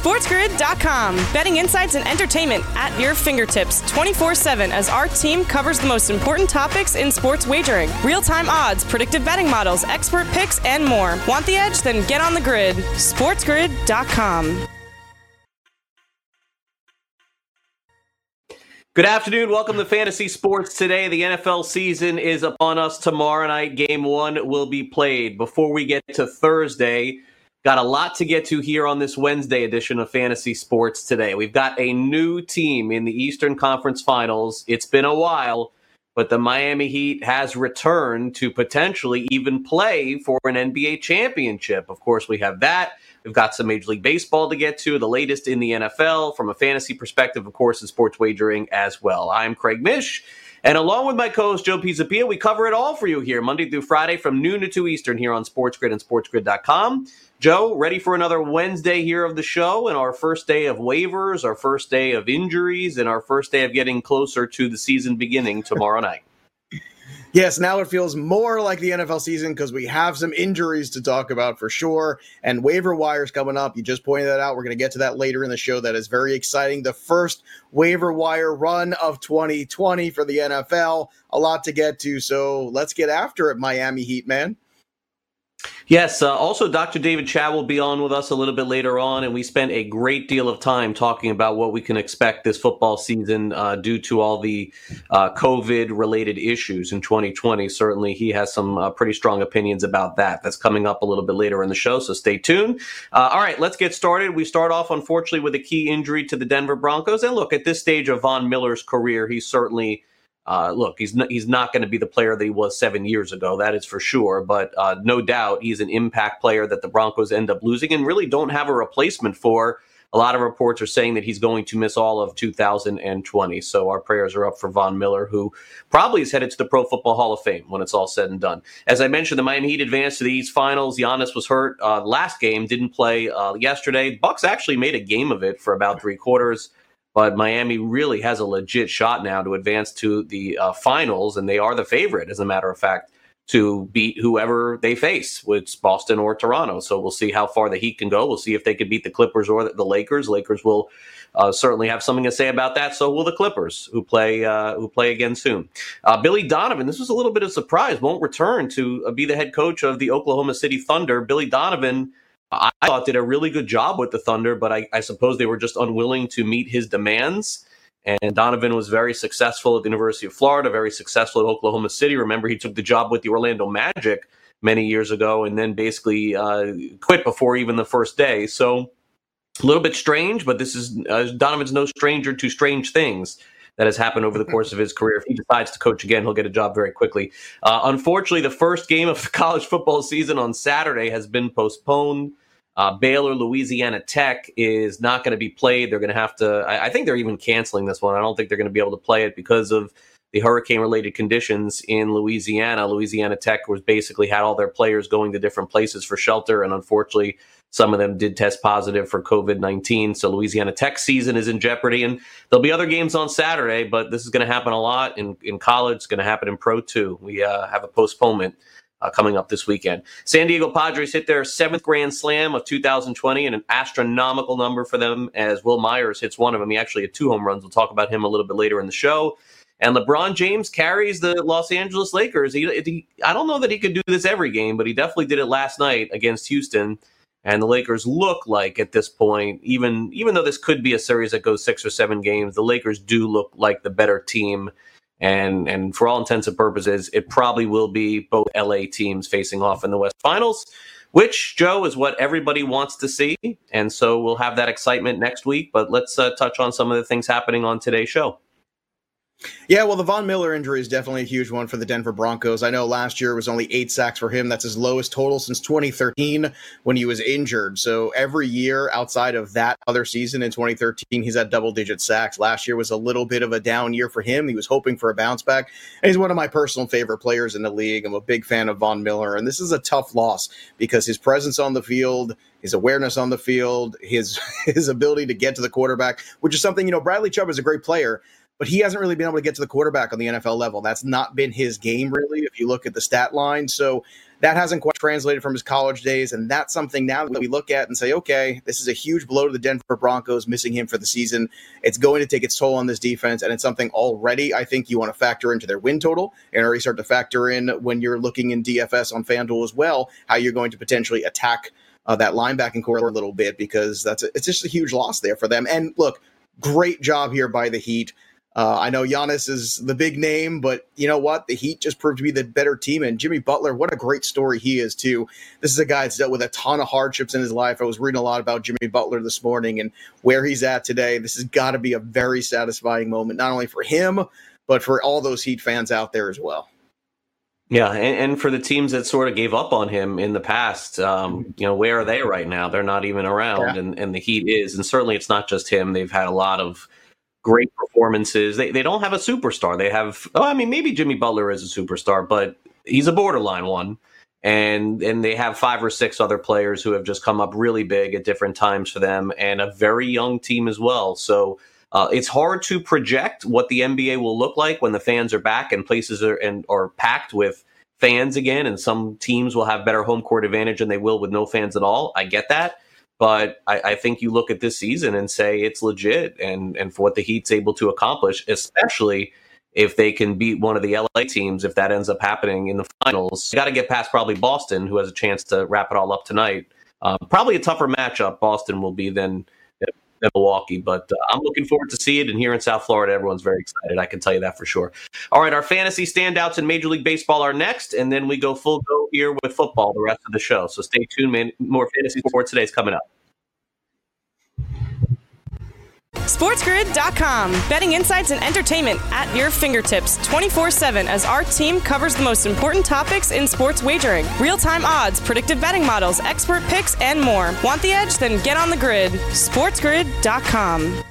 SportsGrid.com. Betting insights and entertainment at your fingertips 24 7 as our team covers the most important topics in sports wagering real time odds, predictive betting models, expert picks, and more. Want the edge? Then get on the grid. SportsGrid.com. Good afternoon. Welcome to Fantasy Sports today. The NFL season is upon us tomorrow night. Game one will be played. Before we get to Thursday, got a lot to get to here on this Wednesday edition of Fantasy Sports today. We've got a new team in the Eastern Conference Finals. It's been a while, but the Miami Heat has returned to potentially even play for an NBA championship. Of course, we have that. We've got some Major League Baseball to get to, the latest in the NFL from a fantasy perspective, of course, in sports wagering as well. I'm Craig Mish. And along with my co-host Joe Pisapia, we cover it all for you here Monday through Friday from noon to 2 Eastern here on SportsGrid and SportsGrid.com. Joe, ready for another Wednesday here of the show and our first day of waivers, our first day of injuries, and our first day of getting closer to the season beginning tomorrow night. Yes, now it feels more like the NFL season because we have some injuries to talk about for sure. And waiver wires coming up. You just pointed that out. We're going to get to that later in the show. That is very exciting. The first waiver wire run of 2020 for the NFL. A lot to get to. So let's get after it, Miami Heat, man. Yes. Uh, also, Dr. David Chad will be on with us a little bit later on, and we spent a great deal of time talking about what we can expect this football season uh, due to all the uh, COVID-related issues in 2020. Certainly, he has some uh, pretty strong opinions about that. That's coming up a little bit later in the show, so stay tuned. Uh, all right, let's get started. We start off, unfortunately, with a key injury to the Denver Broncos, and look at this stage of Von Miller's career, he's certainly uh, look, he's not, he's not going to be the player that he was seven years ago. That is for sure. But uh, no doubt, he's an impact player that the Broncos end up losing and really don't have a replacement for. A lot of reports are saying that he's going to miss all of 2020. So our prayers are up for Von Miller, who probably is headed to the Pro Football Hall of Fame when it's all said and done. As I mentioned, the Miami Heat advanced to the East Finals. Giannis was hurt uh, last game, didn't play uh, yesterday. Bucks actually made a game of it for about three quarters. But Miami really has a legit shot now to advance to the uh, finals, and they are the favorite, as a matter of fact, to beat whoever they face, which Boston or Toronto. So we'll see how far the Heat can go. We'll see if they can beat the Clippers or the Lakers. Lakers will uh, certainly have something to say about that. So will the Clippers, who play uh, who play again soon. Uh, Billy Donovan, this was a little bit of surprise, won't return to uh, be the head coach of the Oklahoma City Thunder. Billy Donovan I thought did a really good job with the Thunder, but I, I, suppose they were just unwilling to meet his demands. And Donovan was very successful at the University of Florida, very successful at Oklahoma City. Remember, he took the job with the Orlando Magic many years ago and then basically uh, quit before even the first day. So a little bit strange, but this is uh, Donovan's no stranger to strange things that has happened over the course of his career. If he decides to coach again, he'll get a job very quickly. Uh, unfortunately, the first game of the college football season on Saturday has been postponed. Uh, Baylor, Louisiana Tech is not going to be played. They're going to have to, I, I, think they're even canceling this one. I don't think they're going to be able to play it because of the hurricane related conditions in Louisiana. Louisiana Tech was basically had all their players going to different places for shelter. And unfortunately, some of them did test positive for COVID 19. So Louisiana Tech season is in jeopardy. And there'll be other games on Saturday, but this is going to happen a lot in, in college. It's going to happen in Pro too. We uh, have a postponement uh, coming up this weekend. San Diego Padres hit their seventh Grand Slam of 2020 and an astronomical number for them as Wil Myers hits one of them. He actually had two home runs. We'll talk about him a little bit later in the show. And LeBron James carries the Los Angeles Lakers. He, he, I don't know that he could do this every game, but he definitely did it last night against Houston. And the Lakers look like at this point, even even though this could be a series that goes six or seven games, the Lakers do look like the better team and and for all intents and purposes, it probably will be both LA teams facing off in the West Finals, which Joe is what everybody wants to see, and so we'll have that excitement next week. But let's uh, touch on some of the things happening on today's show. Yeah, well, the Von Miller injury is definitely a huge one for the Denver Broncos. I know last year was only eight sacks for him. That's his lowest total since 2013 when he was injured. So every year outside of that other season in 2013, he's had double digit sacks. Last year was a little bit of a down year for him. He was hoping for a bounce back. And he's one of my personal favorite players in the league. I'm a big fan of Von Miller. And this is a tough loss because his presence on the field, his awareness on the field, his his ability to get to the quarterback, which is something, you know, Bradley Chubb is a great player but he hasn't really been able to get to the quarterback on the NFL level. That's not been his game, really, if you look at the stat line. So that hasn't quite translated from his college days. And that's something now that we look at and say, okay, this is a huge blow to the Denver Broncos, missing him for the season. It's going to take its toll on this defense. And it's something already I think you want to factor into their win total and already start to factor in when you're looking in DFS on FanDuel as well, how you're going to potentially attack uh, that linebacking corps a little bit because that's a, it's just a huge loss there for them. And look, great job here by the Heat. Uh, I know Giannis is the big name, but you know what? The Heat just proved to be the better team. And Jimmy Butler, what a great story he is, too. This is a guy that's dealt with a ton of hardships in his life. I was reading a lot about Jimmy Butler this morning and where he's at today. This has got to be a very satisfying moment, not only for him, but for all those Heat fans out there as well. Yeah, and, and, for the teams that sort of gave up on him in the past, um, you know, where are they right now? They're not even around, yeah. and, and the Heat is, and certainly it's not just him. They've had a lot of great performances. They they don't have a superstar. They have, oh, I mean, maybe Jimmy Butler is a superstar, but he's a borderline one, and and they have five or six other players who have just come up really big at different times for them, and a very young team as well. So uh, it's hard to project what the NBA will look like when the fans are back and places are and are packed with fans again. And some teams will have better home court advantage than they will with no fans at all. I get that, but I, I think you look at this season and say it's legit, and and for what the Heat's able to accomplish, especially if they can beat one of the LA teams, if that ends up happening in the finals, You got to get past probably Boston, who has a chance to wrap it all up tonight. Uh, probably a tougher matchup Boston will be than than Milwaukee. But uh, I'm looking forward to see it. And here in South Florida, everyone's very excited. I can tell you that for sure. All right, our fantasy standouts in Major League Baseball are next, and then we go full go here with football the rest of the show. So stay tuned, man. More fantasy sports today is coming up. SportsGrid.com. Betting insights and entertainment at your fingertips 24 7 as our team covers the most important topics in sports wagering real time odds, predictive betting models, expert picks, and more. Want the edge? Then get on the grid. SportsGrid.com.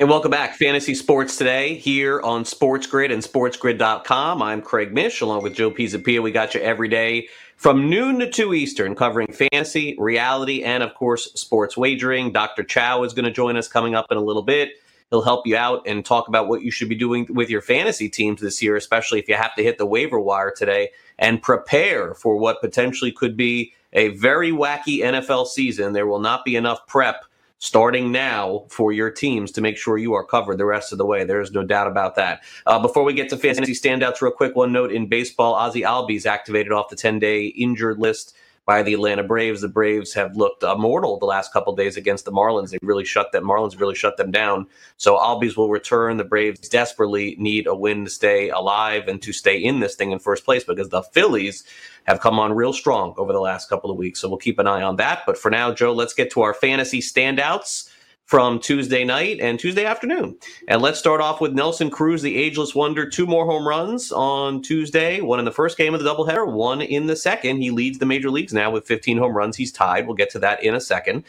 And welcome back, Fantasy Sports Today here on Sports Grid and SportsGrid.com. I'm Craig Mish along with Joe Pisapia. We got you every day from noon to 2 Eastern, covering fantasy, reality, and of course, sports wagering. Dr. Chao is going to join us coming up in a little bit. He'll help you out and talk about what you should be doing with your fantasy teams this year, especially if you have to hit the waiver wire today and prepare for what potentially could be a very wacky NFL season. There will not be enough prep starting now for your teams to make sure you are covered the rest of the way. There is no doubt about that. Uh, before we get to fantasy standouts, real quick, one note in baseball: Ozzie Albies activated off the 10-day injured list by the Atlanta Braves. The Braves have looked immortal the last couple days against the Marlins. They really shut them. Marlins really shut them down. So Albies will return. The Braves desperately need a win to stay alive and to stay in this thing in first place because the Phillies have come on real strong over the last couple of weeks. So we'll keep an eye on that. But for now, Joe, let's get to our fantasy standouts from Tuesday night and Tuesday afternoon. And let's start off with Nelson Cruz, the ageless wonder. Two more home runs on Tuesday, one in the first game of the doubleheader, one in the second. He leads the major leagues now with 15 home runs. He's tied. We'll get to that in a second.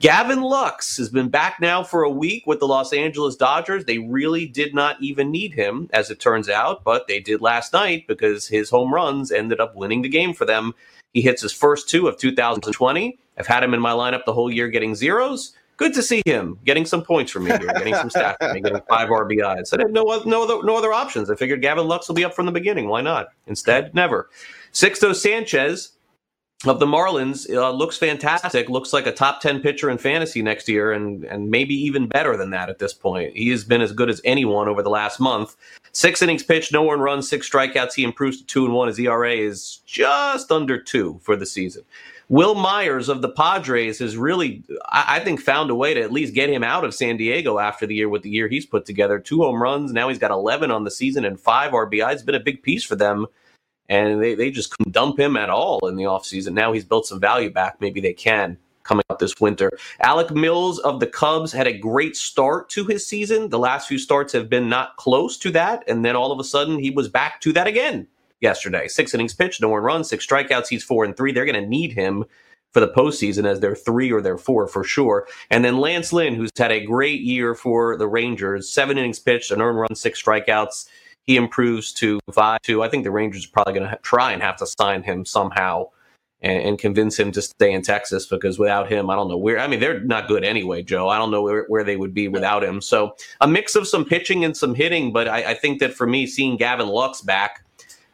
Gavin Lux has been back now for a week with the Los Angeles Dodgers. They really did not even need him, as it turns out, but they did last night because his home runs ended up winning the game for them. He hits his first two of 2020. I've had him in my lineup the whole year getting zeros good to see him getting some points from me here, getting some stats me, getting five RBIs. I had no, no, other, no other options. I figured Gavin Lux will be up from the beginning. Why not? Instead, never. Sixto Sanchez of the Marlins uh, looks fantastic. Looks like a top ten pitcher in fantasy next year, and and maybe even better than that at this point. He has been as good as anyone over the last month. Six innings pitched, no one runs, six strikeouts. He improves to two and one. His ERA is just under two for the season. Wil Myers of the Padres has really, I think, found a way to at least get him out of San Diego after the year with the year he's put together. Two home runs. Now he's got 11 on the season and five RBIs. It's been a big piece for them. And they, they just couldn't dump him at all in the offseason. Now he's built some value back. Maybe they can coming up this winter. Alec Mills of the Cubs had a great start to his season. The last few starts have been not close to that. And then all of a sudden he was back to that again yesterday. Six innings pitched, no one runs, six strikeouts. He's four and three. They're going to need him for the postseason as their three or their four for sure. And then Lance Lynn, who's had a great year for the Rangers, seven innings pitched, an earned run, six strikeouts. He improves to five two. I think the Rangers are probably going to try and have to sign him somehow and, and, convince him to stay in Texas because without him, I don't know where. I mean, they're not good anyway, Joe. I don't know where, where they would be without him. So a mix of some pitching and some hitting. But I, I think that for me, seeing Gavin Lux back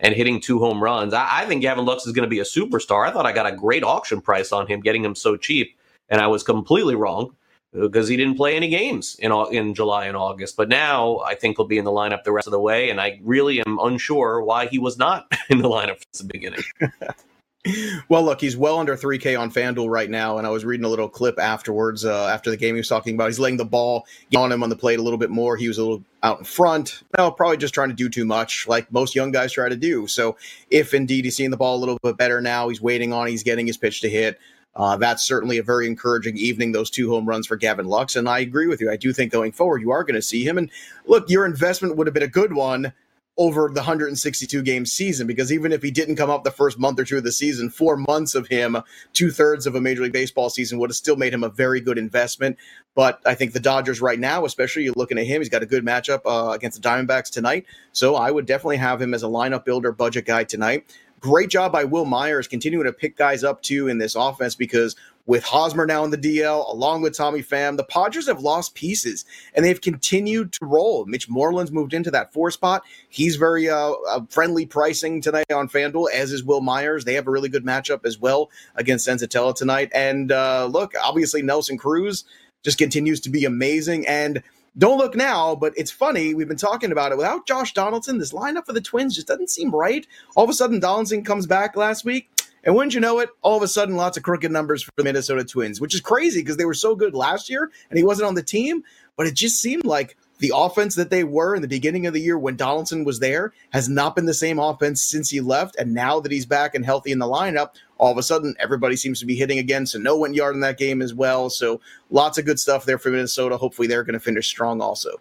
and hitting two home runs, I, I think Gavin Lux is going to be a superstar. I thought I got a great auction price on him, getting him so cheap, and I was completely wrong uh, because he didn't play any games in in July and August. But now I think he'll be in the lineup the rest of the way, and I really am unsure why he was not in the lineup from the beginning. well, look, he's well under 3K on FanDuel right now, and I was reading a little clip afterwards uh, after the game he was talking about. He's laying the ball on him on the plate a little bit more. He was a little out in front. No, probably just trying to do too much, like most young guys try to do. So, if indeed he's seeing the ball a little bit better now, he's waiting on, he's getting his pitch to hit. Uh, that's certainly a very encouraging evening. Those two home runs for Gavin Lux, and I agree with you. I do think going forward, you are going to see him. And look, your investment would have been a good one over the 162 game season because even if he didn't come up the first month or two of the season, four months of him, two thirds of a Major League Baseball season would have still made him a very good investment. But I think the Dodgers right now, especially you're looking at him, he's got a good matchup uh, against the Diamondbacks tonight. So I would definitely have him as a lineup builder, budget guy tonight. Great job by Wil Myers continuing to pick guys up too in this offense because with Hosmer now in the DL, along with Tommy Pham, the Padres have lost pieces and they've continued to roll. Mitch Moreland's moved into that four spot. He's very uh, uh, friendly pricing tonight on FanDuel, as is Wil Myers. They have a really good matchup as well against Senzatela tonight. And uh, look, obviously Nelson Cruz just continues to be amazing. And don't look now, but it's funny. We've been talking about it. Without Josh Donaldson, this lineup for the Twins just doesn't seem right. All of a sudden, Donaldson comes back last week. And wouldn't you know it, all of a sudden, lots of crooked numbers for the Minnesota Twins, which is crazy because they were so good last year and he wasn't on the team. But it just seemed like the offense that they were in the beginning of the year when Donaldson was there has not been the same offense since he left. And now that he's back and healthy in the lineup, all of a sudden everybody seems to be hitting again. So no went yard in that game as well. So lots of good stuff there for Minnesota. Hopefully they're going to finish strong also.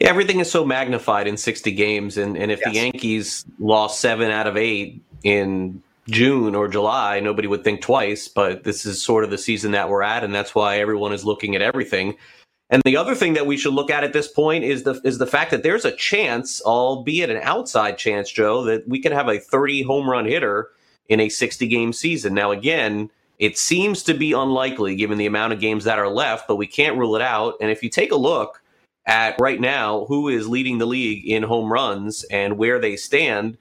Yeah, everything is so magnified in 60 games. And, and if yes. the Yankees lost seven out of eight in June or July, nobody would think twice. But this is sort of the season that we're at, and that's why everyone is looking at everything. And the other thing that we should look at at this point is the is the fact that there's a chance, albeit an outside chance, Joe, that we could have a 30 home run hitter in a 60 game season. Now, again, it seems to be unlikely given the amount of games that are left, but we can't rule it out. And if you take a look at right now who is leading the league in home runs and where they stand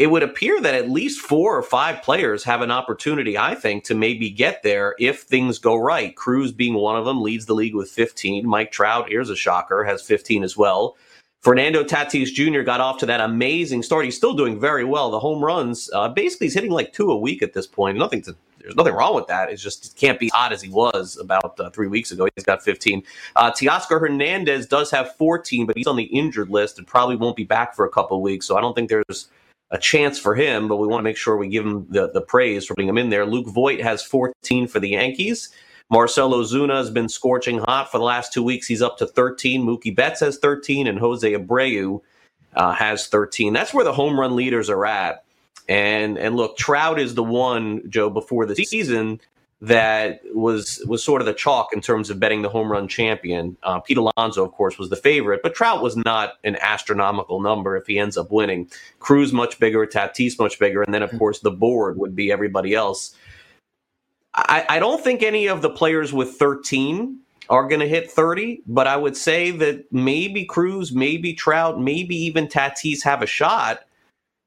it would appear that at least four or five players have an opportunity, I think, to maybe get there if things go right. Cruz being one of them leads the league with 15. Mike Trout, here's a shocker, has 15 as well. Fernando Tatis Jr. got off to that amazing start. He's still doing very well. The home runs, uh, basically, he's hitting like two a week at this point. Nothing to, there's nothing wrong with that. It's just it can't be as hot as he was about uh, three weeks ago. He's got 15. Uh, Teoscar Hernandez does have 14, but he's on the injured list and probably won't be back for a couple weeks. So I don't think there's a chance for him, but we want to make sure we give him the, the praise for putting him in there. Luke Voit has 14 for the Yankees. Marcell Ozuna has been scorching hot for the last two weeks. He's up to 13. Mookie Betts has 13, and Jose Abreu uh, has 13. That's where the home run leaders are at. And and look, Trout is the one, Joe, before the season that was was sort of the chalk in terms of betting the home run champion. Uh, Pete Alonso, of course, was the favorite, but Trout was not an astronomical number if he ends up winning. Cruz much bigger, Tatis much bigger, and then of course the board would be everybody else. I, I don't think any of the players with 13 are going to hit 30, but I would say that maybe Cruz, maybe Trout, maybe even Tatis have a shot.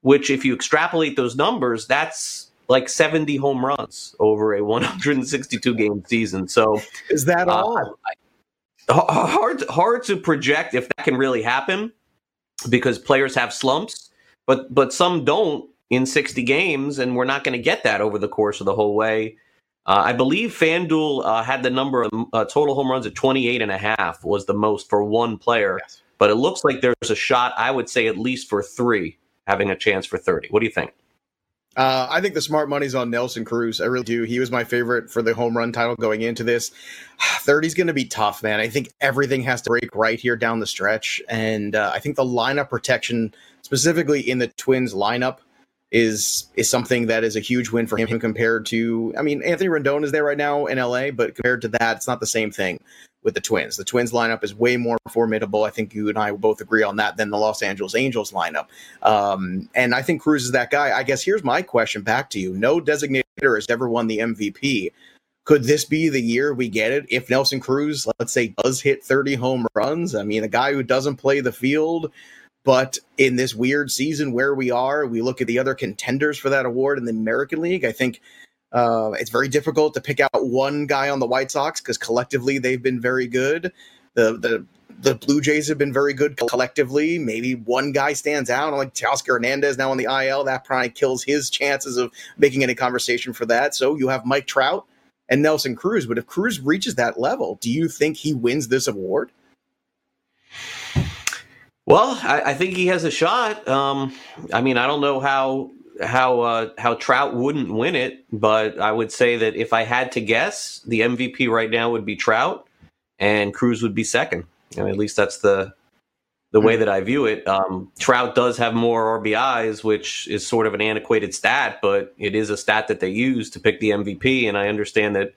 Which, if you extrapolate those numbers, that's like 70 home runs over a 162 game season. So is that uh, all? hard hard to project if that can really happen because players have slumps, but but some don't in 60 games, and we're not going to get that over the course of the whole way. Uh, I believe FanDuel uh, had the number of uh, total home runs at 28 and a half was the most for one player, yes. but it looks like there's a shot. I would say at least for three having a chance for 30. What do you think? Uh, I think the smart money's on Nelson Cruz. I really do. He was my favorite for the home run title going into this. 30's going to be tough, man. I think everything has to break right here down the stretch. And uh, I think the lineup protection, specifically in the Twins lineup, is is something that is a huge win for him compared to I mean Anthony Rendon is there right now in LA but compared to that it's not the same thing with the Twins. The Twins lineup is way more formidable. I think you and I both agree on that than the Los Angeles Angels lineup. Um, and I think Cruz is that guy. I guess here's my question back to you: No designator has ever won the MVP. Could this be the year we get it if Nelson Cruz, let's say, does hit 30 home runs? I mean, a guy who doesn't play the field, but in this weird season where we are, we look at the other contenders for that award in the American League. I think uh, it's very difficult to pick out one guy on the White Sox because collectively they've been very good. The the the Blue Jays have been very good collectively. Maybe one guy stands out, like Teoscar Hernandez now on the IL. That probably kills his chances of making any conversation for that. So you have Mike Trout and Nelson Cruz. But if Cruz reaches that level, do you think he wins this award? Well, I, I think he has a shot. Um, I mean, I don't know how how uh, how Trout wouldn't win it, but I would say that if I had to guess, the MVP right now would be Trout, and Cruz would be second. Mean, at least that's the the way that I view it. Um, Trout does have more RBIs, which is sort of an antiquated stat, but it is a stat that they use to pick the MVP. And I understand that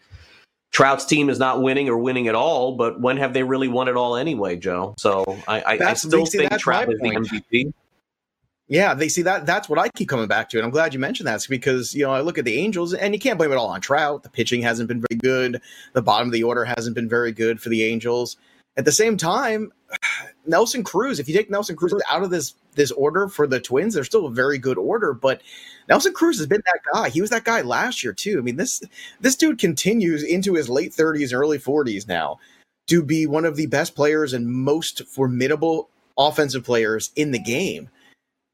Trout's team is not winning or winning at all, but when have they really won it all anyway, Joe? So I, I, I still think Trout is the MVP. Yeah, they see that. That's what I keep coming back to, and I'm glad you mentioned that because you know I look at the Angels, and you can't blame it all on Trout. The pitching hasn't been very good. The bottom of the order hasn't been very good for the Angels. At the same time, Nelson Cruz. If you take Nelson Cruz out of this this order for the Twins, they're still a very good order. But Nelson Cruz has been that guy. He was that guy last year too. I mean this this dude continues into his late 30s, early 40s now to be one of the best players and most formidable offensive players in the game.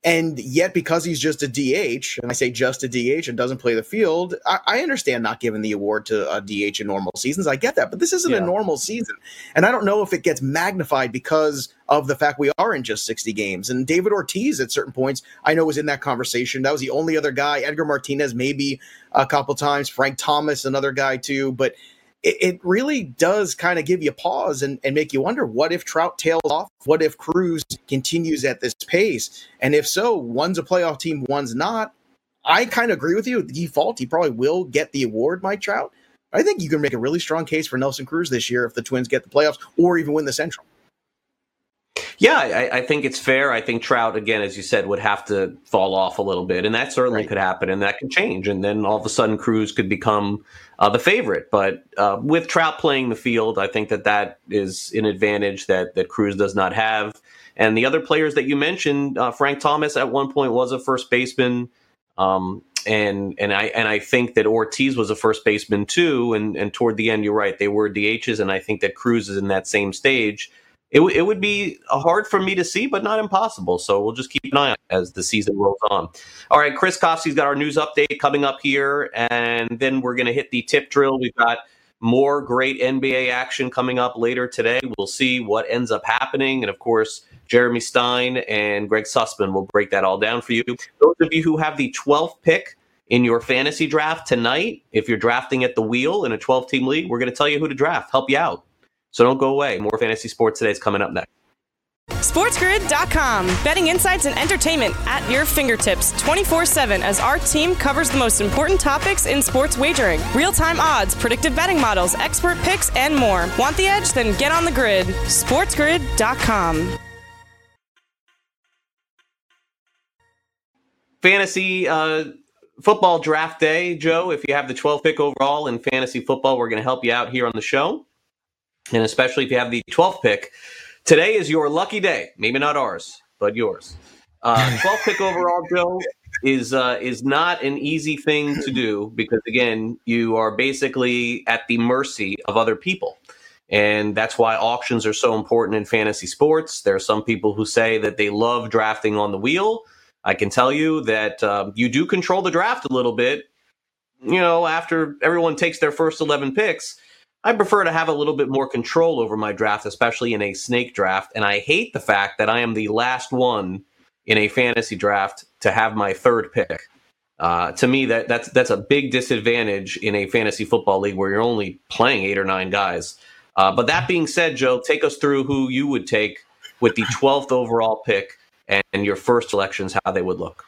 And yet, because he's just a DH, and I say just a DH and doesn't play the field, I, I understand not giving the award to a DH in normal seasons. I get that, but this isn't yeah. a normal season. And I don't know if it gets magnified because of the fact we are in just 60 games. And David Ortiz, at certain points, I know was in that conversation. That was the only other guy. Edgar Martinez, maybe a couple times. Frank Thomas, another guy too. But it, it really does kind of give you pause and, and make you wonder what if Trout tails off? What if Cruz continues at this pace? And if so, one's a playoff team, one's not. I kind of agree with you. The default, he probably will get the award, Mike Trout. I think you can make a really strong case for Nelson Cruz this year if the Twins get the playoffs or even win the Central. Yeah, I, I, think it's fair. I think Trout, again, as you said, would have to fall off a little bit, and that certainly right. could happen, and that could change, and then all of a sudden Cruz could become uh, the favorite. But uh, with Trout playing the field, I think that that is an advantage that that Cruz does not have. And the other players that you mentioned, uh, Frank Thomas at one point was a first baseman, um, and and I and I think that Ortiz was a first baseman too. And and toward the end, you're right, they were DHs, and I think that Cruz is in that same stage it, it would be uh, hard for me to see, but not impossible. So we'll just keep an eye on as the season rolls on. All right, Chris Kofsky's got our news update coming up here, and then we're going to hit the tip drill. We've got more great NBA action coming up later today. We'll see what ends up happening. And of course, Jeremy Stein and Greg Sussman will break that all down for you. Those of you who have the 12th pick in your fantasy draft tonight, if you're drafting at the wheel in a 12 team league, we're going to tell you who to draft, help you out. So don't go away. More fantasy sports today is coming up next. SportsGrid.com. Betting insights and entertainment at your fingertips 24 7 as our team covers the most important topics in sports wagering real time odds, predictive betting models, expert picks, and more. Want the edge? Then get on the grid. SportsGrid.com. Fantasy uh, football draft day, Joe. If you have the 12th pick overall in fantasy football, we're going to help you out here on the show and especially if you have the 12th pick. Today is your lucky day. Maybe not ours, but yours. Uh, 12th pick overall, Joe, is uh, is not an easy thing to do because again, you are basically at the mercy of other people. And that's why auctions are so important in fantasy sports. There are some people who say that they love drafting on the wheel. I can tell you that um, you do control the draft a little bit. You know, after everyone takes their first 11 picks, I prefer to have a little bit more control over my draft, especially in a snake draft. And I hate the fact that I am the last one in a fantasy draft to have my third pick. Uh, to me, that that's that's a big disadvantage in a fantasy football league where you're only playing eight or nine guys. Uh, but that being said, Joe, take us through who you would take with the 12th overall pick and your first selections, how they would look.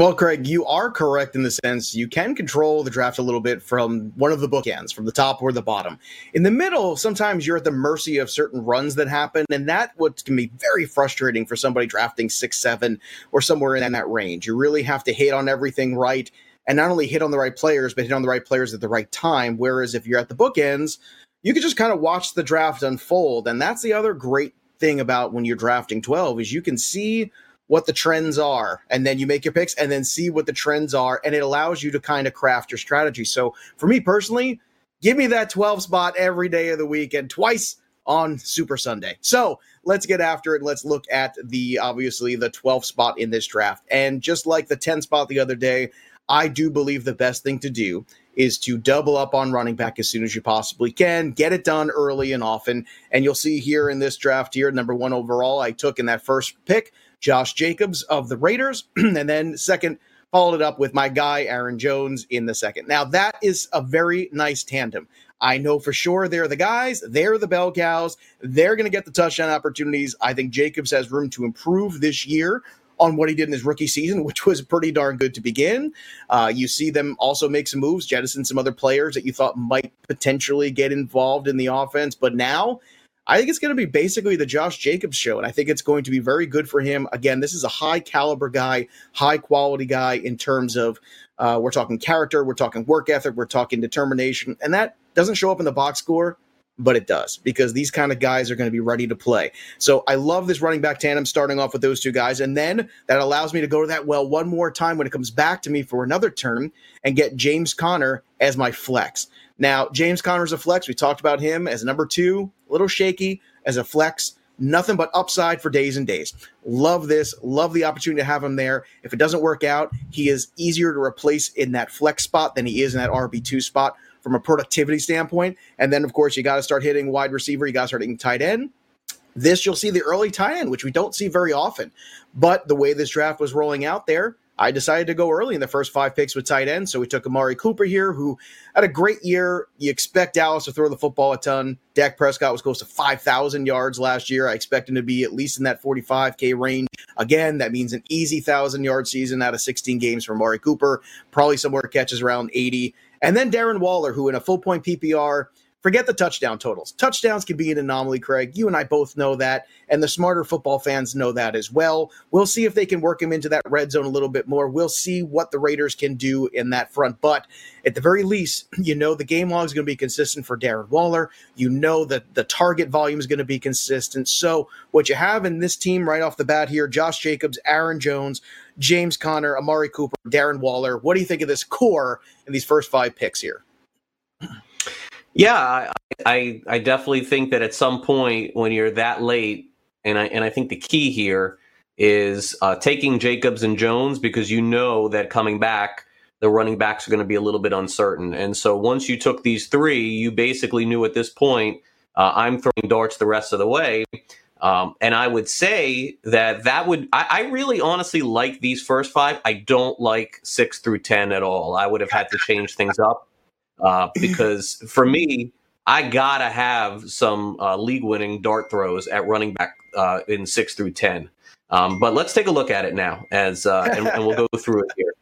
Well, Craig, you are correct in the sense you can control the draft a little bit from one of the bookends, from the top or the bottom. In the middle, sometimes you're at the mercy of certain runs that happen, and that what can be very frustrating for somebody drafting six, seven, or somewhere in that range. You really have to hit on everything right, and not only hit on the right players, but hit on the right players at the right time. Whereas if you're at the bookends, you can just kind of watch the draft unfold, and that's the other great thing about when you're drafting 12 is you can see what the trends are and then you make your picks and then see what the trends are and it allows you to kind of craft your strategy so for me personally give me that 12 spot every day of the week and twice on super sunday so let's get after it let's look at the obviously the 12 spot in this draft and just like the 10 spot the other day i do believe the best thing to do is to double up on running back as soon as you possibly can. Get it done early and often. And you'll see here in this draft here, number one overall, I took in that first pick Josh Jacobs of the Raiders. and then second, followed it up with my guy, Aaron Jones, in the second. Now, that is a very nice tandem. I know for sure they're the guys, they're the bell cows, they're going to get the touchdown opportunities. I think Jacobs has room to improve this year on what he did in his rookie season, which was pretty darn good to begin. Uh, you see them also make some moves, jettison some other players that you thought might potentially get involved in the offense, but now I think it's going to be basically the Josh Jacobs show, and I think it's going to be very good for him. Again, this is a high caliber guy, high quality guy in terms of uh, we're talking character, we're talking work ethic, we're talking determination, and that doesn't show up in the box score, but it does because these kind of guys are going to be ready to play. So I love this running back tandem starting off with those two guys, and then that allows me to go to that well one more time when it comes back to me for another turn and get James Conner as my flex. Now, James Conner's a flex. We talked about him as number two, a little shaky as a flex. Nothing but upside for days and days. Love this. Love the opportunity to have him there. If it doesn't work out, he is easier to replace in that flex spot than he is in that RB2 spot from a productivity standpoint. And then, of course, you got to start hitting wide receiver. You got to start hitting tight end. This, you'll see the early tight end, which we don't see very often. But the way this draft was rolling out there, I decided to go early in the first five picks with tight end. So we took Amari Cooper here, who had a great year. You expect Dallas to throw the football a ton. Dak Prescott was close to 5,000 yards last year. I expect him to be at least in that 45K range. Again, that means an easy 1,000 yard season out of 16 games for Amari Cooper, probably somewhere catches around 80. And then Darren Waller, who in a full point PPR Forget the touchdown totals. Touchdowns can be an anomaly, Craig. You and I both know that, and the smarter football fans know that as well. We'll see if they can work him into that red zone a little bit more. We'll see what the Raiders can do in that front. But at the very least, you know the game log is going to be consistent for Darren Waller. You know that the target volume is going to be consistent. So what you have in this team right off the bat here, Josh Jacobs, Aaron Jones, James Conner, Amari Cooper, Darren Waller. What do you think of this core in these first five picks here? Yeah, I, I, I definitely think that at some point when you're that late, and I and I think the key here is uh, taking Jacobs and Jones because you know that coming back, the running backs are going to be a little bit uncertain. And so once you took these three, you basically knew at this point uh, I'm throwing darts the rest of the way. Um, and I would say that that would, I, I, really honestly like these first five. I don't like six through 10 at all. I would have had to change things up uh, because for me, I gotta have some uh, league-winning dart throws at running back uh, in six through ten. Um, but let's take a look at it now, as uh, and, and, we'll go through it here.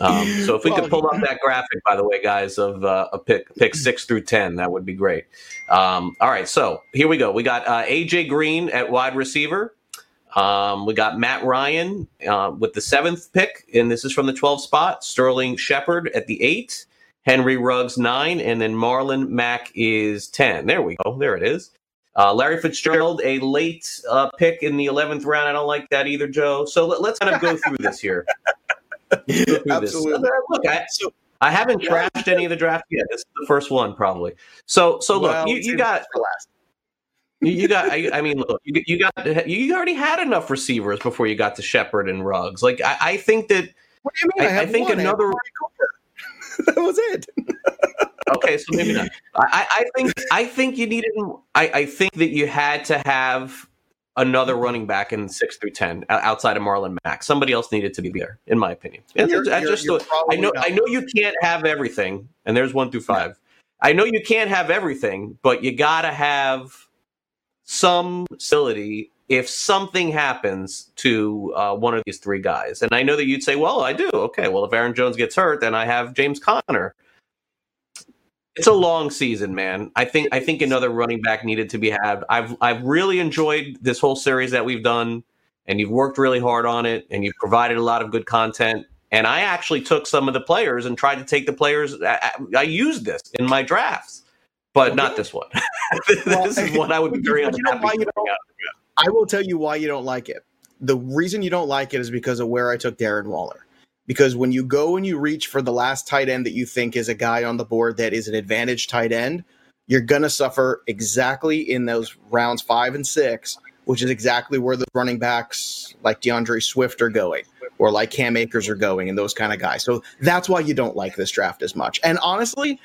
Um, so if we could pull up that graphic, by the way, guys, of uh, a pick pick six through ten, that would be great. Um, all right, so here we go. We got uh, AJ Green at wide receiver. Um, we got Matt Ryan uh, with the seventh pick, and this is from the 12 spot. Sterling Shepard at the eight. Henry Ruggs nine, and then Marlon Mack is ten. There we go. There it is. Uh, Larry Fitzgerald, a late uh, pick in the eleventh round. I don't like that either, Joe. So let, us kind of go through this here. Absolutely. This. Look, I, so, I haven't trashed any of the draft yet. This is the first one, probably. So, so look, you, you got. you, you got. I, I, mean, look, you, you, got. You already had enough receivers before you got to Shepard and Ruggs. Like, I, I think that. What do you mean? I, I think one. another. that was it. okay, so maybe not. I, I, think I think you needed. I, I think that you had to have another running back in six through ten outside of Marlon Mack. Somebody else needed to be there, in my opinion. You're, I just you're, you're I know. I know you can't have everything, and there's one through five. I know you can't have everything, but you gotta have some facility if something happens to uh, one of these three guys. And I know that you'd say, well, I do. Okay, well, if Aaron Jones gets hurt, then I have James Conner. It's a long season, man. I think I think another running back needed to be had. I've I've really enjoyed this whole series that we've done, and you've worked really hard on it, and you've provided a lot of good content. And I actually took some of the players and tried to take the players. I, I used this in my drafts, but not this one. this well, is one I would be very unhappy. I will tell you why you don't like it. The reason you don't like it is because of where I took Darren Waller. Because when you go and you reach for the last tight end that you think is a guy on the board that is an advantage tight end, you're going to suffer exactly in those rounds five and six, which is exactly where the running backs like D'Andre Swift are going or like Cam Akers are going and those kind of guys. So that's why you don't like this draft as much. And honestly,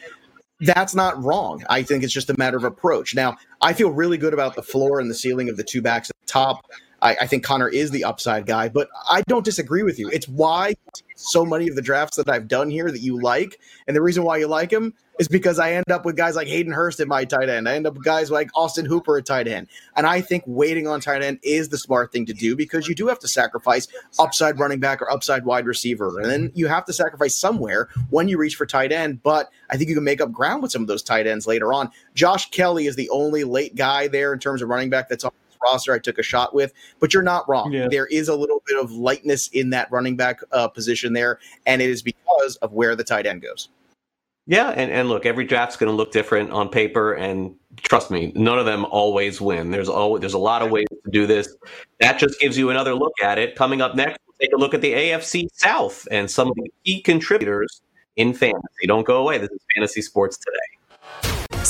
that's not wrong. I think it's just a matter of approach. Now, I feel really good about the floor and the ceiling of the two backs at the top. I, I, think Conner is the upside guy, but I don't disagree with you. It's why so many of the drafts that I've done here that you like, and the reason why you like him is because I end up with guys like Hayden Hurst at my tight end. I end up with guys like Austin Hooper at tight end. And I think waiting on tight end is the smart thing to do because you do have to sacrifice upside running back or upside wide receiver. And then you have to sacrifice somewhere when you reach for tight end. But I think you can make up ground with some of those tight ends later on. Josh Kelley is the only late guy there in terms of running back that's on this roster I took a shot with. But you're not wrong. Yeah. There is a little bit of lightness in that running back uh, position there, and it is because of where the tight end goes. Yeah, and, and look, every draft's going to look different on paper, and trust me, none of them always win. There's always there's a lot of ways to do this. That just gives you another look at it. Coming up next, we'll take a look at the AFC South and some of the key contributors in fantasy. Don't go away. This is Fantasy Sports Today.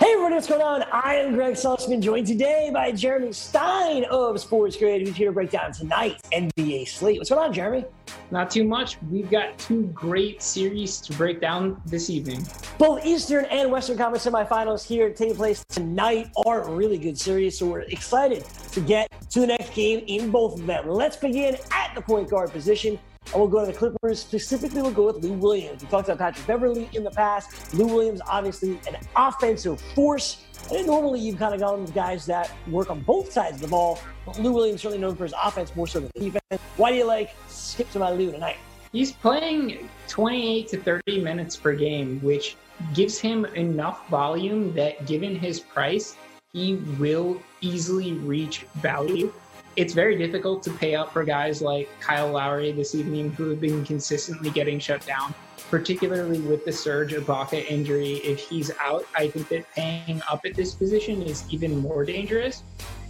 Hey everybody, what's going on? I am Greg Sussman, joined today by Jeremy Stein of Sports Grid, who's here to break down tonight's NBA slate. What's going on, Jeremy? Not too much. We've got two great series to break down this evening. Both Eastern and Western Conference semifinals here taking place tonight are really good series, so we're excited to get to the next game in both of them. Let's begin at the point guard position. And we'll go to the Clippers. Specifically, we'll go with Lou Williams. We talked about Patrick Beverley in the past. Lou Williams, obviously, an offensive force. And normally, you've kind of gone with guys that work on both sides of the ball. But Lou Williams certainly known for his offense more so than defense. Why do you like skip to my Lou tonight? He's playing 28 to 30 minutes per game, which gives him enough volume that, given his price, he will easily reach value it's very difficult to pay up for guys like Kyle Lowry this evening who have been consistently getting shut down, particularly with the Serge Ibaka injury. If he's out, I think that paying up at this position is even more dangerous.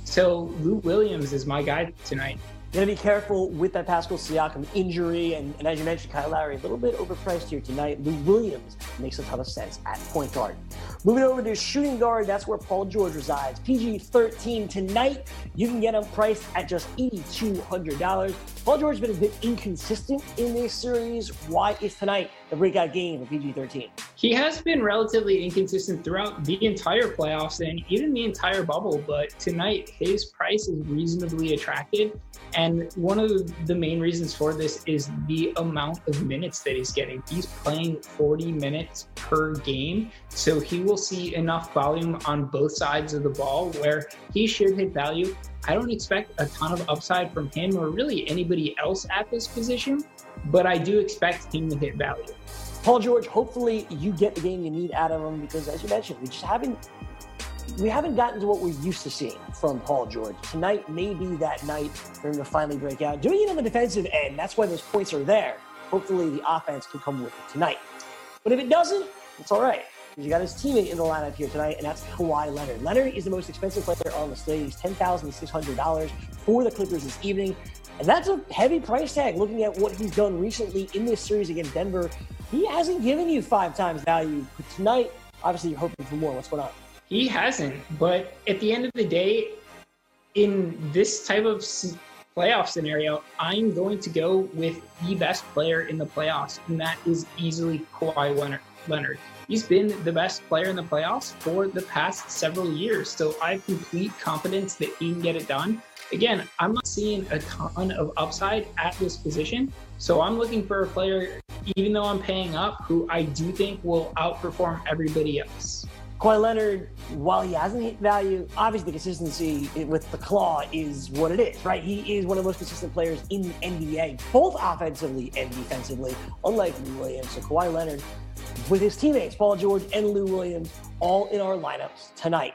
So Lou Williams is my guy tonight. Going to be careful with that Pascal Siakam injury, and, and, as you mentioned, Kyle Lowry a little bit overpriced here tonight. Lou Williams makes a ton of sense at point guard. Moving over to shooting guard, that's where Paul George resides. PG 13 tonight. You can get him priced at just $8,200. Paul George has been a bit inconsistent in this series. Why is tonight the breakout game for PG 13? He has been relatively inconsistent throughout the entire playoffs and even the entire bubble, but tonight his price is reasonably attractive. And one of the main reasons for this is the amount of minutes that he's getting. He's playing 40 minutes per game, so he will see enough volume on both sides of the ball where he should hit value. I don't expect a ton of upside from him or really anybody else at this position, but I do expect him to hit value. Paul George, hopefully you get the game you need out of him because, as you mentioned, we just haven't we haven't gotten to what we're used to seeing from Paul George. Tonight may be that night for him to finally break out. Doing it on the defensive end, that's why those points are there. Hopefully the offense can come with it tonight. But if it doesn't, it's all right. Because you got his teammate in the lineup here tonight, and that's Kawhi Leonard. Leonard is the most expensive player on the slate. He's $10,600 for the Clippers this evening. And that's a heavy price tag looking at what he's done recently in this series against Denver. He hasn't given you five times value. But tonight, obviously, you're hoping for more. What's going on? He hasn't. But at the end of the day, in this type of playoff scenario, I'm going to go with the best player in the playoffs, and that is easily Kawhi Leonard. He's been the best player in the playoffs for the past several years. So I have complete confidence that he can get it done. Again, I'm not seeing a ton of upside at this position. So I'm looking for a player, even though I'm paying up, who I do think will outperform everybody else. Kawhi Leonard, while he hasn't hit value, obviously the consistency with the claw is what it is, right? He is one of the most consistent players in the NBA, both offensively and defensively, unlike Lou Williams. So Kawhi Leonard, with his teammates, Paul George and Lou Williams, all in our lineups tonight.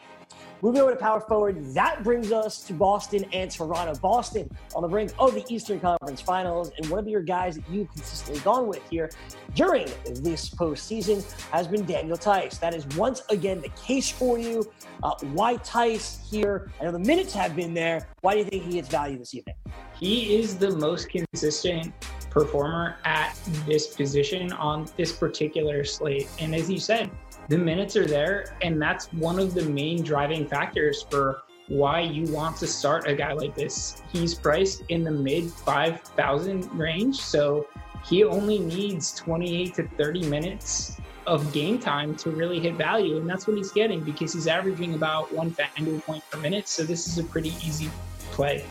Moving over to power forward, that brings us to Boston and Toronto. Boston on the brink of the Eastern Conference Finals, and one of your guys that you've consistently gone with here during this postseason has been Daniel Theis. That is once again the case for you. Uh, why Theis here? I know the minutes have been there. Why do you think he gets value this evening? He is the most consistent performer at this position on this particular slate. And as you said, the minutes are there, and that's one of the main driving factors for why you want to start a guy like this. He's priced in the mid 5,000 range, so he only needs 28 to 30 minutes of game time to really hit value, and that's what he's getting because he's averaging about one FanDuel point per minute. So this is a pretty easy play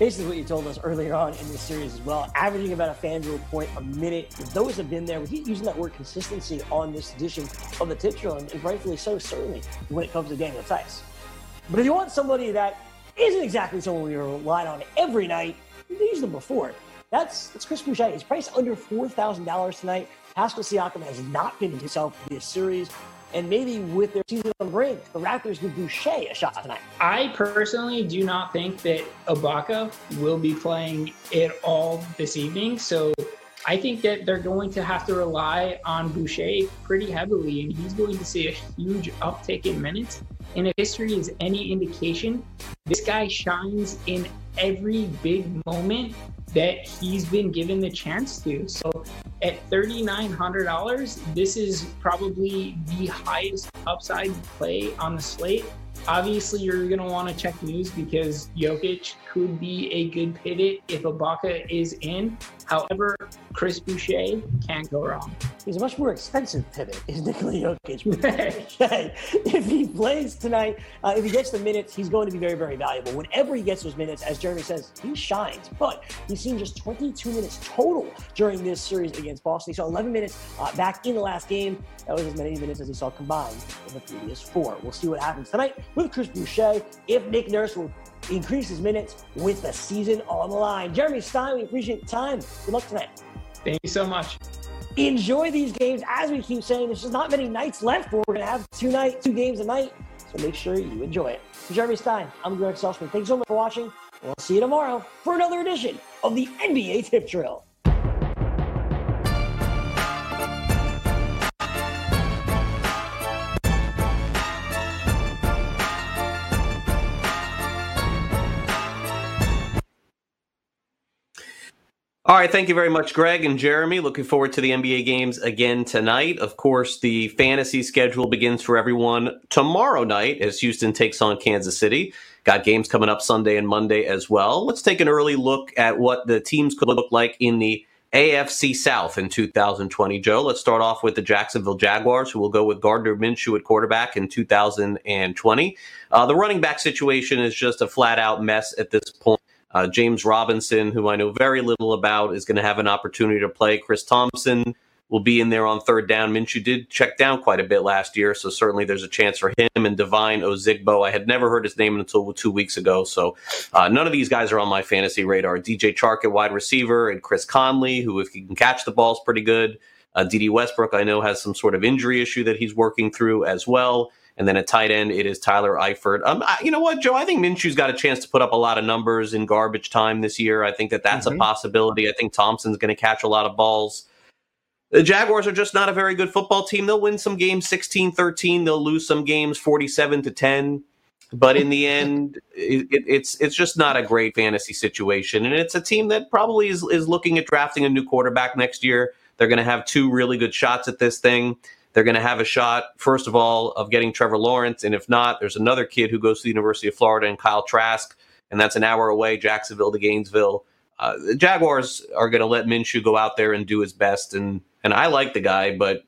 basically what you told us earlier on in this series as well, averaging about a FanDuel point a minute. Those have been there. We keep using that word consistency on this edition of the tip drill, and rightfully so, certainly, when it comes to Daniel Theis. But if you want somebody that isn't exactly someone we rely on every night, we've used them before. That's, that's Chris Boucher. He's priced under $4,000 tonight. Pascal Siakam has not been himself in this series and maybe with their season on brink, the Raptors give Boucher a shot tonight. I personally do not think that Ibaka will be playing it all this evening. So I think that they're going to have to rely on Boucher pretty heavily, and he's going to see a huge uptick in minutes. And if history is any indication, this guy shines in every big moment that he's been given the chance to. So at $3,900, this is probably the highest upside play on the slate. Obviously, you're going to want to check news because Jokic could be a good pivot if Ibaka is in. However, Chris Boucher can't go wrong. He's a much more expensive pivot, is Nikola Jokic. if he plays tonight, uh, if he gets the minutes, he's going to be very, very valuable. Whenever he gets those minutes, as Jeremy says, he shines. But he's seen just 22 minutes total during this series against Boston. He saw 11 minutes uh, back in the last game. That was as many minutes as he saw combined in the previous four. We'll see what happens tonight with Chris Boucher. If Nick Nurse will increase his minutes with the season on the line. Jeremy Stein, we appreciate the time. Good luck tonight. Thank you so much. Enjoy these games. As we keep saying, there's just not many nights left. But we're going to have two night, two games a night. So make sure you enjoy it. For Jeremy Stein, I'm Greg Sussman. Thanks so much for watching. We'll see you tomorrow for another edition of the NBA Tip Drill. All right, thank you very much, Greg and Jeremy. Looking forward to the NBA games again tonight. Of course, the fantasy schedule begins for everyone tomorrow night as Houston takes on Kansas City. Got games coming up Sunday and Monday as well. Let's take an early look at what the teams could look like in the AFC South in 2020. Joe, let's start off with the Jacksonville Jaguars, who will go with Gardner Minshew at quarterback in 2020. Uh, the running back situation is just a flat out mess at this point. Uh, James Robinson, who I know very little about, is going to have an opportunity to play. Chris Thompson will be in there on third down. Minshew did check down quite a bit last year, so certainly there's a chance for him and Devine Ozigbo. I had never heard his name until two weeks ago, so uh, none of these guys are on my fantasy radar. DJ Chark at wide receiver and Chris Conley, who if he can catch the ball is pretty good. Uh, Dede Westbrook, I know, has some sort of injury issue that he's working through as well. And then at tight end, it is Tyler Eifert. Um, I, you know what, Joe? I think Minshew's got a chance to put up a lot of numbers in garbage time this year. I think that that's mm-hmm. a possibility. I think Thompson's going to catch a lot of balls. The Jaguars are just not a very good football team. They'll win some games 16 13. They'll lose some games 47 to 10. But in the end, it, it's it's just not a great fantasy situation. And it's a team that probably is, is looking at drafting a new quarterback next year. They're going to have two really good shots at this thing. They're going to have a shot, first of all, of getting Trevor Lawrence. And if not, there's another kid who goes to the University of Florida and Kyle Trask, and that's an hour away, Jacksonville to Gainesville. Uh, the Jaguars are going to let Minshew go out there and do his best. And, and I like the guy, but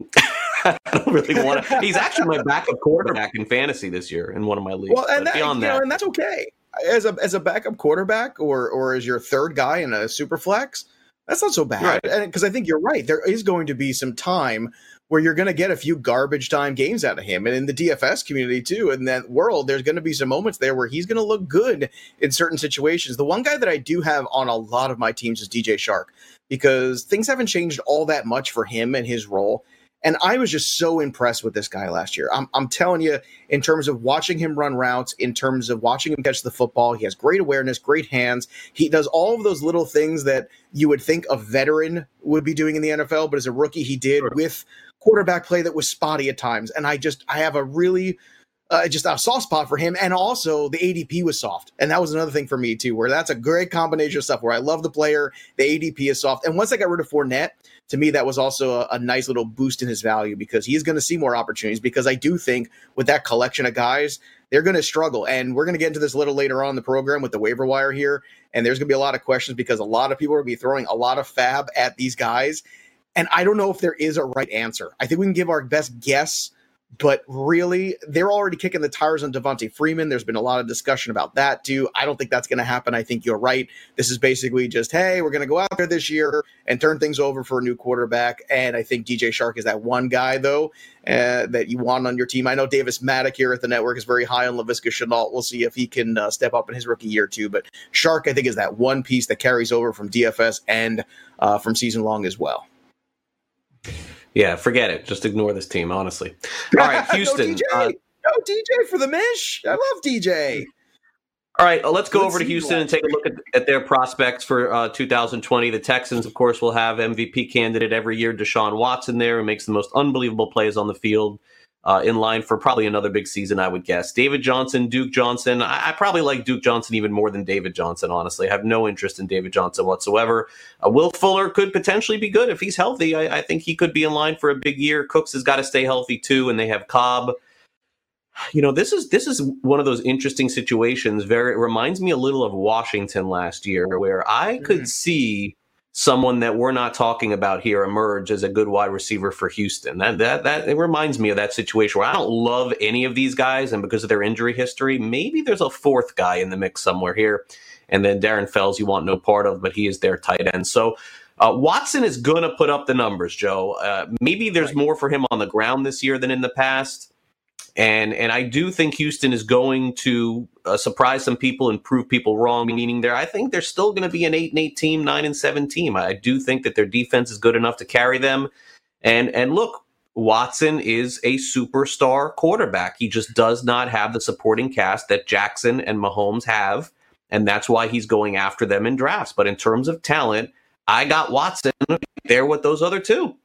I don't really want to. He's actually my backup quarterback in fantasy this year in one of my leagues. Well, and that, beyond that, know, and that's okay as a as a backup quarterback or or as your third guy in a super flex. That's not so bad, because right. I think you're right. There is going to be some time where you're going to get a few garbage time games out of him. And in the DFS community too, in that world, there's going to be some moments there where he's going to look good in certain situations. The one guy that I do have on a lot of my teams is DJ Chark because things haven't changed all that much for him and his role. And I was just so impressed with this guy last year. I'm, I'm telling you, in terms of watching him run routes, in terms of watching him catch the football, he has great awareness, great hands. He does all of those little things that you would think a veteran would be doing in the NFL, but as a rookie, he did sure. with quarterback play that was spotty at times. And I just, I have a really, uh, just a soft spot for him. And also the ADP was soft. And that was another thing for me too, where that's a great combination of stuff where I love the player, the ADP is soft. And once I got rid of Fournette, to me, that was also a, a nice little boost in his value because he's going to see more opportunities. Because I do think with that collection of guys, they're going to struggle. And we're going to get into this a little later on the program with the waiver wire here. And there's going to be a lot of questions because a lot of people are going to be throwing a lot of FAAB at these guys. And I don't know if there is a right answer. I think we can give our best guess but really, they're already kicking the tires on Devonta Freeman. There's been a lot of discussion about that too. I don't think that's going to happen. I think you're right. This is basically just, hey, we're going to go out there this year and turn things over for a new quarterback. And I think DJ Chark is that one guy, though, uh, that you want on your team. I know Davis Mattek here at the network is very high on Laviska Shenault. We'll see if he can uh, step up in his rookie year too. But Chark, I think, is that one piece that carries over from DFS and uh, from season long as well. Yeah, forget it. Just ignore this team, honestly. All right, Houston. no, DJ. Uh, no, DJ for the Mish. I love DJ. All right, uh, let's go let's over to Houston and take a look at, at their prospects for uh, 2020. The Texans, of course, will have MVP candidate every year, Deshaun Watson, there, who makes the most unbelievable plays on the field uh, in line for probably another big season, I would guess. David Johnson, Duke Johnson. I, I, probably like Duke Johnson even more than David Johnson, honestly. I have no interest in David Johnson whatsoever. Uh, Will Fuller could potentially be good if he's healthy. I, I, think he could be in line for a big year. Cooks has got to stay healthy too, and they have Cobb. You know, this is this is one of those interesting situations. Very it reminds me a little of Washington last year, where I could mm. see someone that we're not talking about here emerge as a good wide receiver for Houston. That that that it reminds me of that situation where I don't love any of these guys, and because of their injury history, maybe there's a fourth guy in the mix somewhere here. And then Darren Fells, you want no part of, but he is their tight end. So uh, Watson is going to put up the numbers, Joe. Uh, maybe there's more for him on the ground this year than in the past and and I do think Houston is going to uh, surprise some people and prove people wrong. Meaning, there, I think they're still going to be an eight and eight team, nine and seven team. I do think that their defense is good enough to carry them. And and look, Watson is a superstar quarterback. He just does not have the supporting cast that Jackson and Mahomes have, and that's why he's going after them in drafts. But in terms of talent, I got Watson there with those other two.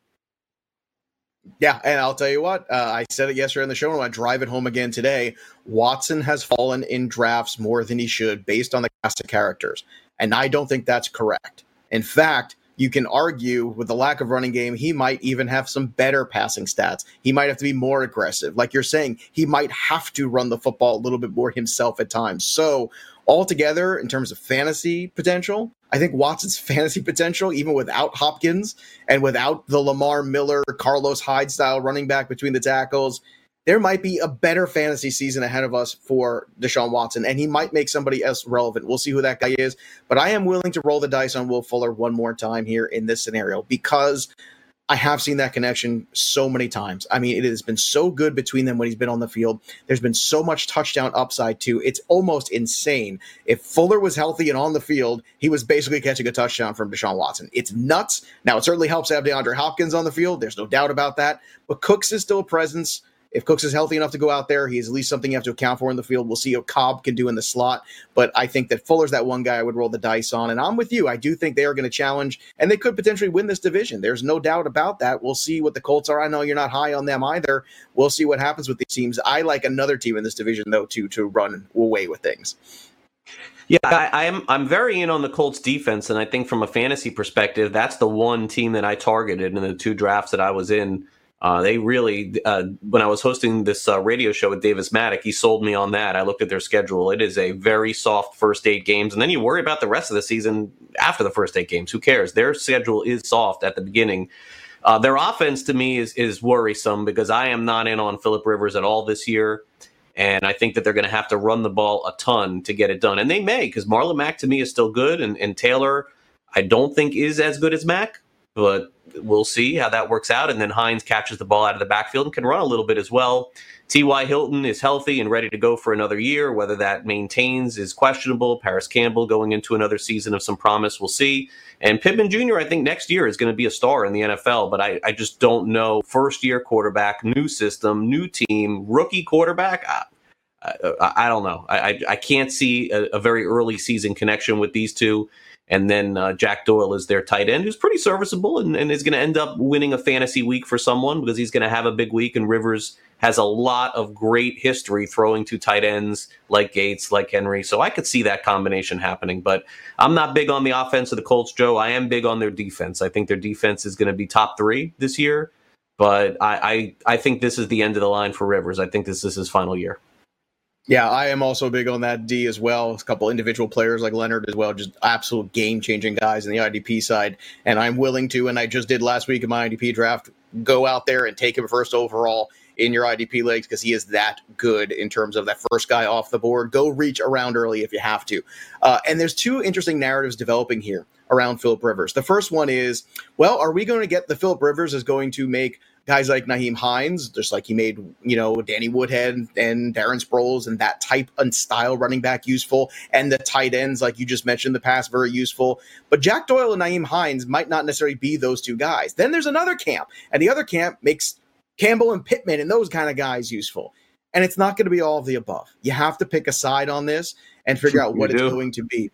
Yeah, and I'll tell you what, uh, I said it yesterday on the show, and I drive it home again today. Watson has fallen in drafts more than he should based on the cast of characters. And I don't think that's correct. In fact, you can argue with the lack of running game, he might even have some better passing stats. He might have to be more aggressive. Like you're saying, he might have to run the football a little bit more himself at times. So, altogether, in terms of fantasy potential, I think Watson's fantasy potential, even without Hopkins and without the Lamar Miller, Carlos Hyde style running back between the tackles, there might be a better fantasy season ahead of us for Deshaun Watson, and he might make somebody else relevant. We'll see who that guy is. But I am willing to roll the dice on Will Fuller one more time here in this scenario because I have seen that connection so many times. I mean, it has been so good between them when he's been on the field. There's been so much touchdown upside too. It's almost insane. If Fuller was healthy and on the field, he was basically catching a touchdown from Deshaun Watson. It's nuts. Now, it certainly helps to have DeAndre Hopkins on the field. There's no doubt about that. But Cooks is still a presence. If Cooks is healthy enough to go out there, he's at least something you have to account for in the field. We'll see what Cobb can do in the slot. But I think that Fuller's that one guy I would roll the dice on. And I'm with you. I do think they are going to challenge and they could potentially win this division. There's no doubt about that. We'll see what the Colts are. I know you're not high on them either. We'll see what happens with these teams. I like another team in this division, though, to to run away with things. Yeah, I, I'm, I'm very in on the Colts defense, and I think from a fantasy perspective, that's the one team that I targeted in the two drafts that I was in uh, they really, uh, when I was hosting this uh, radio show with Davis Mattek, he sold me on that. I looked at their schedule. It is a very soft first eight games, and then you worry about the rest of the season after the first eight games. Who cares? Their schedule is soft at the beginning. Uh, their offense to me is is worrisome because I am not in on Philip Rivers at all this year. And I think that they're going to have to run the ball a ton to get it done. And they may, because Marlon Mack to me is still good. And, and Taylor, I don't think is as good as Mack, but we'll see how that works out. And then Hines catches the ball out of the backfield and can run a little bit as well. T.Y. Hilton is healthy and ready to go for another year. Whether that maintains is questionable. Parris Campbell going into another season of some promise, we'll see. And Pittman Jr., I think next year is going to be a star in the NFL, but I, I just don't know. First year quarterback, new system, new team, rookie quarterback. I, I, I don't know. I, I can't see a, a, very early season connection with these two. And then uh, Jack Doyle is their tight end, who's pretty serviceable and, and is going to end up winning a fantasy week for someone because he's going to have a big week. And Rivers has a lot of great history throwing to tight ends like Gates, like Henry. So I could see that combination happening. But I'm not big on the offense of the Colts, Joe. I am big on their defense. I think their defense is going to be top three this year. But I, I, I think this is the end of the line for Rivers. I think this is his final year. Yeah, I am also big on that D as well. A couple individual players like Leonard as well, just absolute game changing guys in the IDP side. And I'm willing to, and I just did last week in my IDP draft, go out there and take him first overall in your IDP leagues because he is that good in terms of that first guy off the board. Go reach around early if you have to. Uh, and there's two interesting narratives developing here around Philip Rivers. The first one is, well, are we going to get the Philip Rivers is going to make guys like Nyheim Hines, just like he made, you know, Danny Woodhead and Darren Sproles and that type and style running back useful, and the tight ends, like you just mentioned, the past very useful. But Jack Doyle and Nyheim Hines might not necessarily be those two guys. Then there's another camp, and the other camp makes Campbell and Pittman and those kind of guys useful. And it's not going to be all of the above. You have to pick a side on this and figure out what it's going to be.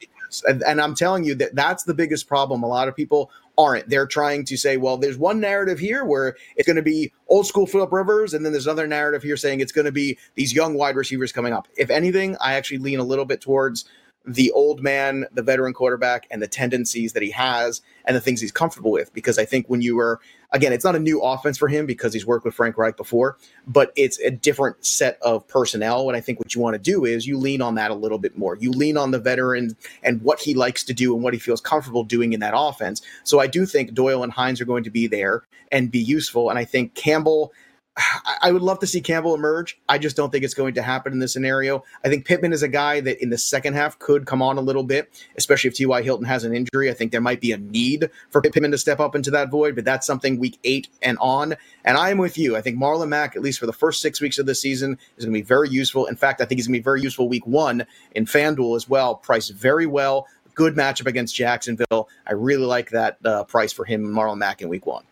And, and I'm telling you that that's the biggest problem. A lot of people aren't. They're trying to say, well, there's one narrative here where it's going to be old school Philip Rivers, and then there's another narrative here saying it's going to be these young wide receivers coming up. If anything, I actually lean a little bit towards the old man, the veteran quarterback, and the tendencies that he has and the things he's comfortable with. Because I think when you were, again, it's not a new offense for him because he's worked with Frank Reich before, but it's a different set of personnel. And I think what you want to do is you lean on that a little bit more. You lean on the veteran and what he likes to do and what he feels comfortable doing in that offense. So I do think Doyle and Hines are going to be there and be useful. And I think Campbell I would love to see Campbell emerge. I just don't think it's going to happen in this scenario. I think Pittman is a guy that in the second half could come on a little bit, especially if T.Y. Hilton has an injury. I think there might be a need for Pittman to step up into that void, but that's something week eight and on. And I am with you. I think Marlon Mack, at least for the first six weeks of the season, is going to be very useful. In fact, I think he's going to be very useful week one in FanDuel as well. Priced very well. Good matchup against Jacksonville. I really like that uh, price for him, Marlon Mack, in week one.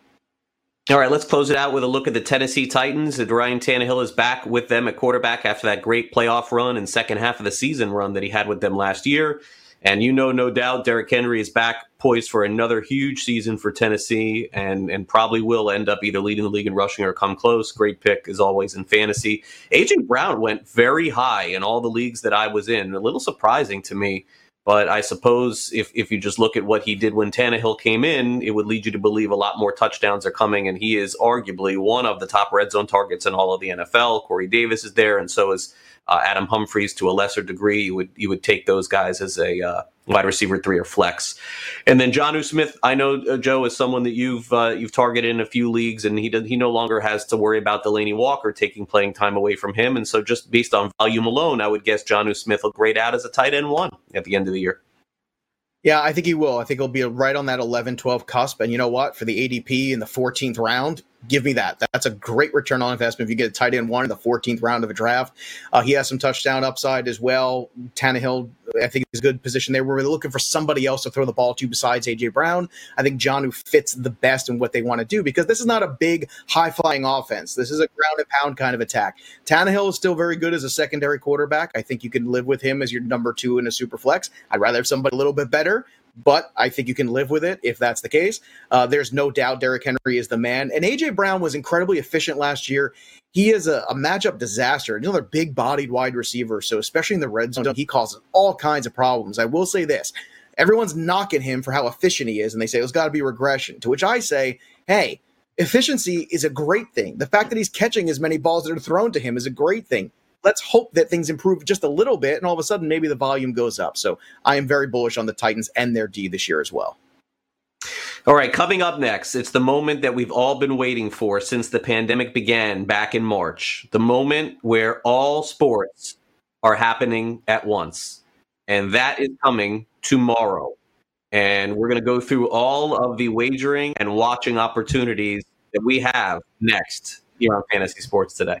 All right, let's close it out with a look at the Tennessee Titans. Ryan Tannehill is back with them at quarterback after that great playoff run and second half of the season run that he had with them last year. And you know, no doubt, Derrick Henry is back, poised for another huge season for Tennessee, and and probably will end up either leading the league in rushing or come close. Great pick as always in fantasy. AJ Brown went very high in all the leagues that I was in. A little surprising to me. But I suppose if, if you just look at what he did when Tannehill came in, it would lead you to believe a lot more touchdowns are coming. And he is arguably one of the top red zone targets in all of the NFL. Corey Davis is there, and so is uh, Adam Humphries to a lesser degree. You would you would take those guys as a uh, wide receiver three or flex. And then Jonnu Smith, I know uh, Joe is someone that you've uh, you've targeted in a few leagues, and he does, he no longer has to worry about Delanie Walker taking playing time away from him. And so, just based on volume alone, I would guess Jonnu Smith will grade out as a tight end one at the end of the year. Yeah, I think he will. I think he'll be right on that 11 12 cusp. And you know what? For the ADP in the 14th round, give me that. That's a great return on investment if you get a tight end one in the 14th round of a draft. Uh, he has some touchdown upside as well. Tannehill, I think, is a good position there. We're really looking for somebody else to throw the ball to besides AJ Brown. I think Jonnu fits the best in what they want to do because this is not a big, high flying offense. This is a ground and pound kind of attack. Tannehill is still very good as a secondary quarterback. I think you can live with him as your number two in a super flex. I'd rather have somebody a little bit better, but I think you can live with it if that's the case. Uh, there's no doubt Derrick Henry is the man. And AJ Brown was incredibly efficient last year. He is a, a matchup disaster. Another big bodied wide receiver. So, especially in the red zone, he causes all kinds of problems. I will say this everyone's knocking him for how efficient he is, and they say there's got to be regression. To which I say, hey, efficiency is a great thing. The fact that he's catching as many balls that are thrown to him is a great thing let's hope that things improve just a little bit, and all of a sudden maybe the volume goes up. So I am very bullish on the Titans and their D this year as well. All right, coming up next, it's the moment that we've all been waiting for since the pandemic began back in March. The moment where all sports are happening at once. And that is coming tomorrow. And we're going to go through all of the wagering and watching opportunities that we have next here on Fantasy Sports Today.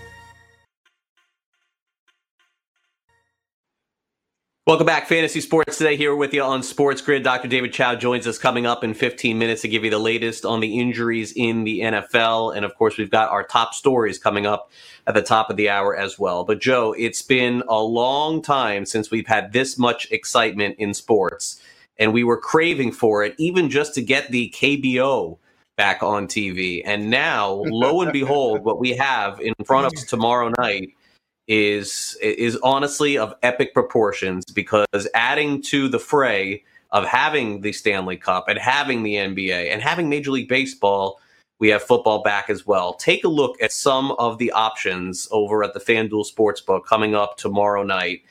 Welcome back, Fantasy Sports Today here with you on Sports Grid. Dr. David Chao joins us coming up in 15 minutes to give you the latest on the injuries in the NFL. And of course, we've got our top stories coming up at the top of the hour as well. But Joe, it's been a long time since we've had this much excitement in sports. And we were craving for it, even just to get the KBO back on TV. And now, lo and behold, what we have in front of us tomorrow night is is honestly of epic proportions because adding to the fray of having the Stanley Cup and having the NBA and having Major League Baseball, we have football back as well. Take a look at some of the options over at the FanDuel Sportsbook coming up tomorrow night.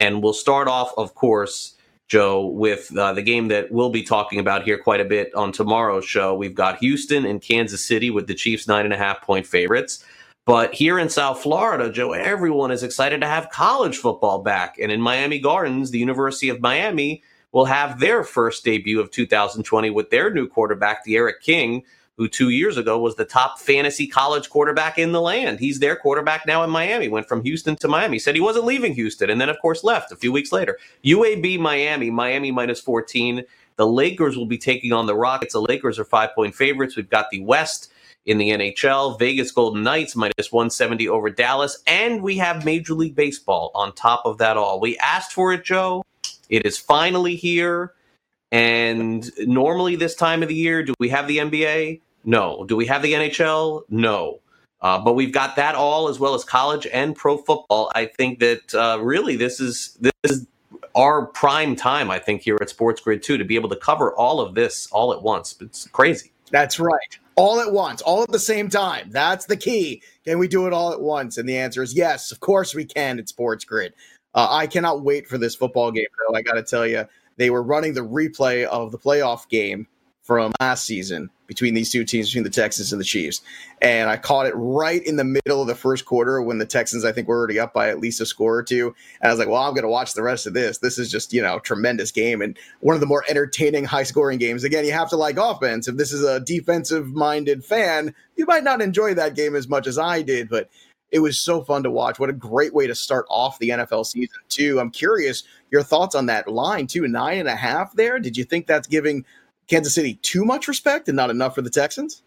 And we'll start off, of course, Joe, with uh, the game that we'll be talking about here quite a bit on tomorrow's show. We've got Houston and Kansas City with the Chiefs nine and a half point favorites. But here in South Florida, Joe, everyone is excited to have college football back. And in Miami Gardens, the University of Miami will have their first debut of 2020 with their new quarterback, D'Eriq King, who two years ago was the top fantasy college quarterback in the land. He's their quarterback now in Miami, went from Houston to Miami, said he wasn't leaving Houston, and then, of course, left a few weeks later. UAB Miami, Miami minus 14. The Lakers will be taking on the Rockets. The Lakers are five point favorites. We've got the West in the NHL. Vegas Golden Knights minus 170 over Dallas. And we have Major League Baseball on top of that all. We asked for it, Joe. It is finally here. And normally, this time of the year, do we have the NBA? No. Do we have the NHL? No. Uh, but we've got that all as well as college and pro football. I think that uh, really this is this is our prime time. I think here at Sports Grid too to be able to cover all of this all at once. It's crazy. That's right all at once, all at the same time. That's the key. Can we do it all at once? And the answer is yes, of course we can at Sports Grid. Uh, I cannot wait for this football game, though. I got to tell you, they were running the replay of the playoff game from last season between these two teams, between the Texans and the Chiefs. And I caught it right in the middle of the first quarter when the Texans, I think, were already up by at least a score or two. And I was like, well, I'm going to watch the rest of this. This is just, you know, tremendous game and one of the more entertaining, high scoring games. Again, you have to like offense. If this is a defensive minded fan, you might not enjoy that game as much as I did, but it was so fun to watch. What a great way to start off the NFL season, too. I'm curious your thoughts on that line, too. Nine and a half there. Did you think that's giving Kansas City too much respect and not enough for the Texans?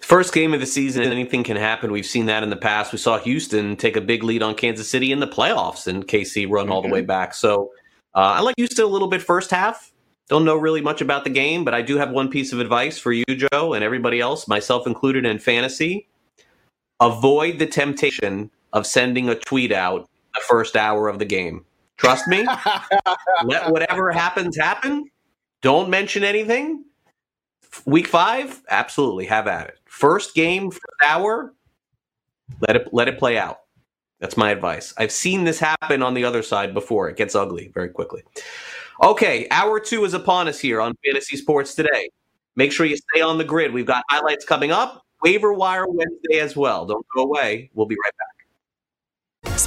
First game of the season, anything can happen. We've seen that in the past. We saw Houston take a big lead on Kansas City in the playoffs, and KC run mm-hmm. all the way back. So uh, I like Houston a little bit first half. Don't know really much about the game, but I do have one piece of advice for you, Joe, and everybody else, myself included in fantasy. Avoid the temptation of sending a tweet out the first hour of the game. Trust me. let whatever happens happen don't mention anything. Week five, absolutely have at it. First game, first hour, let it let it play out. That's my advice. I've seen this happen on the other side before. It gets ugly very quickly. Okay, hour two is upon us here on Fantasy Sports Today. Make sure you stay on the grid. We've got highlights coming up. Waiver Wire Wednesday as well. Don't go away. We'll be right back.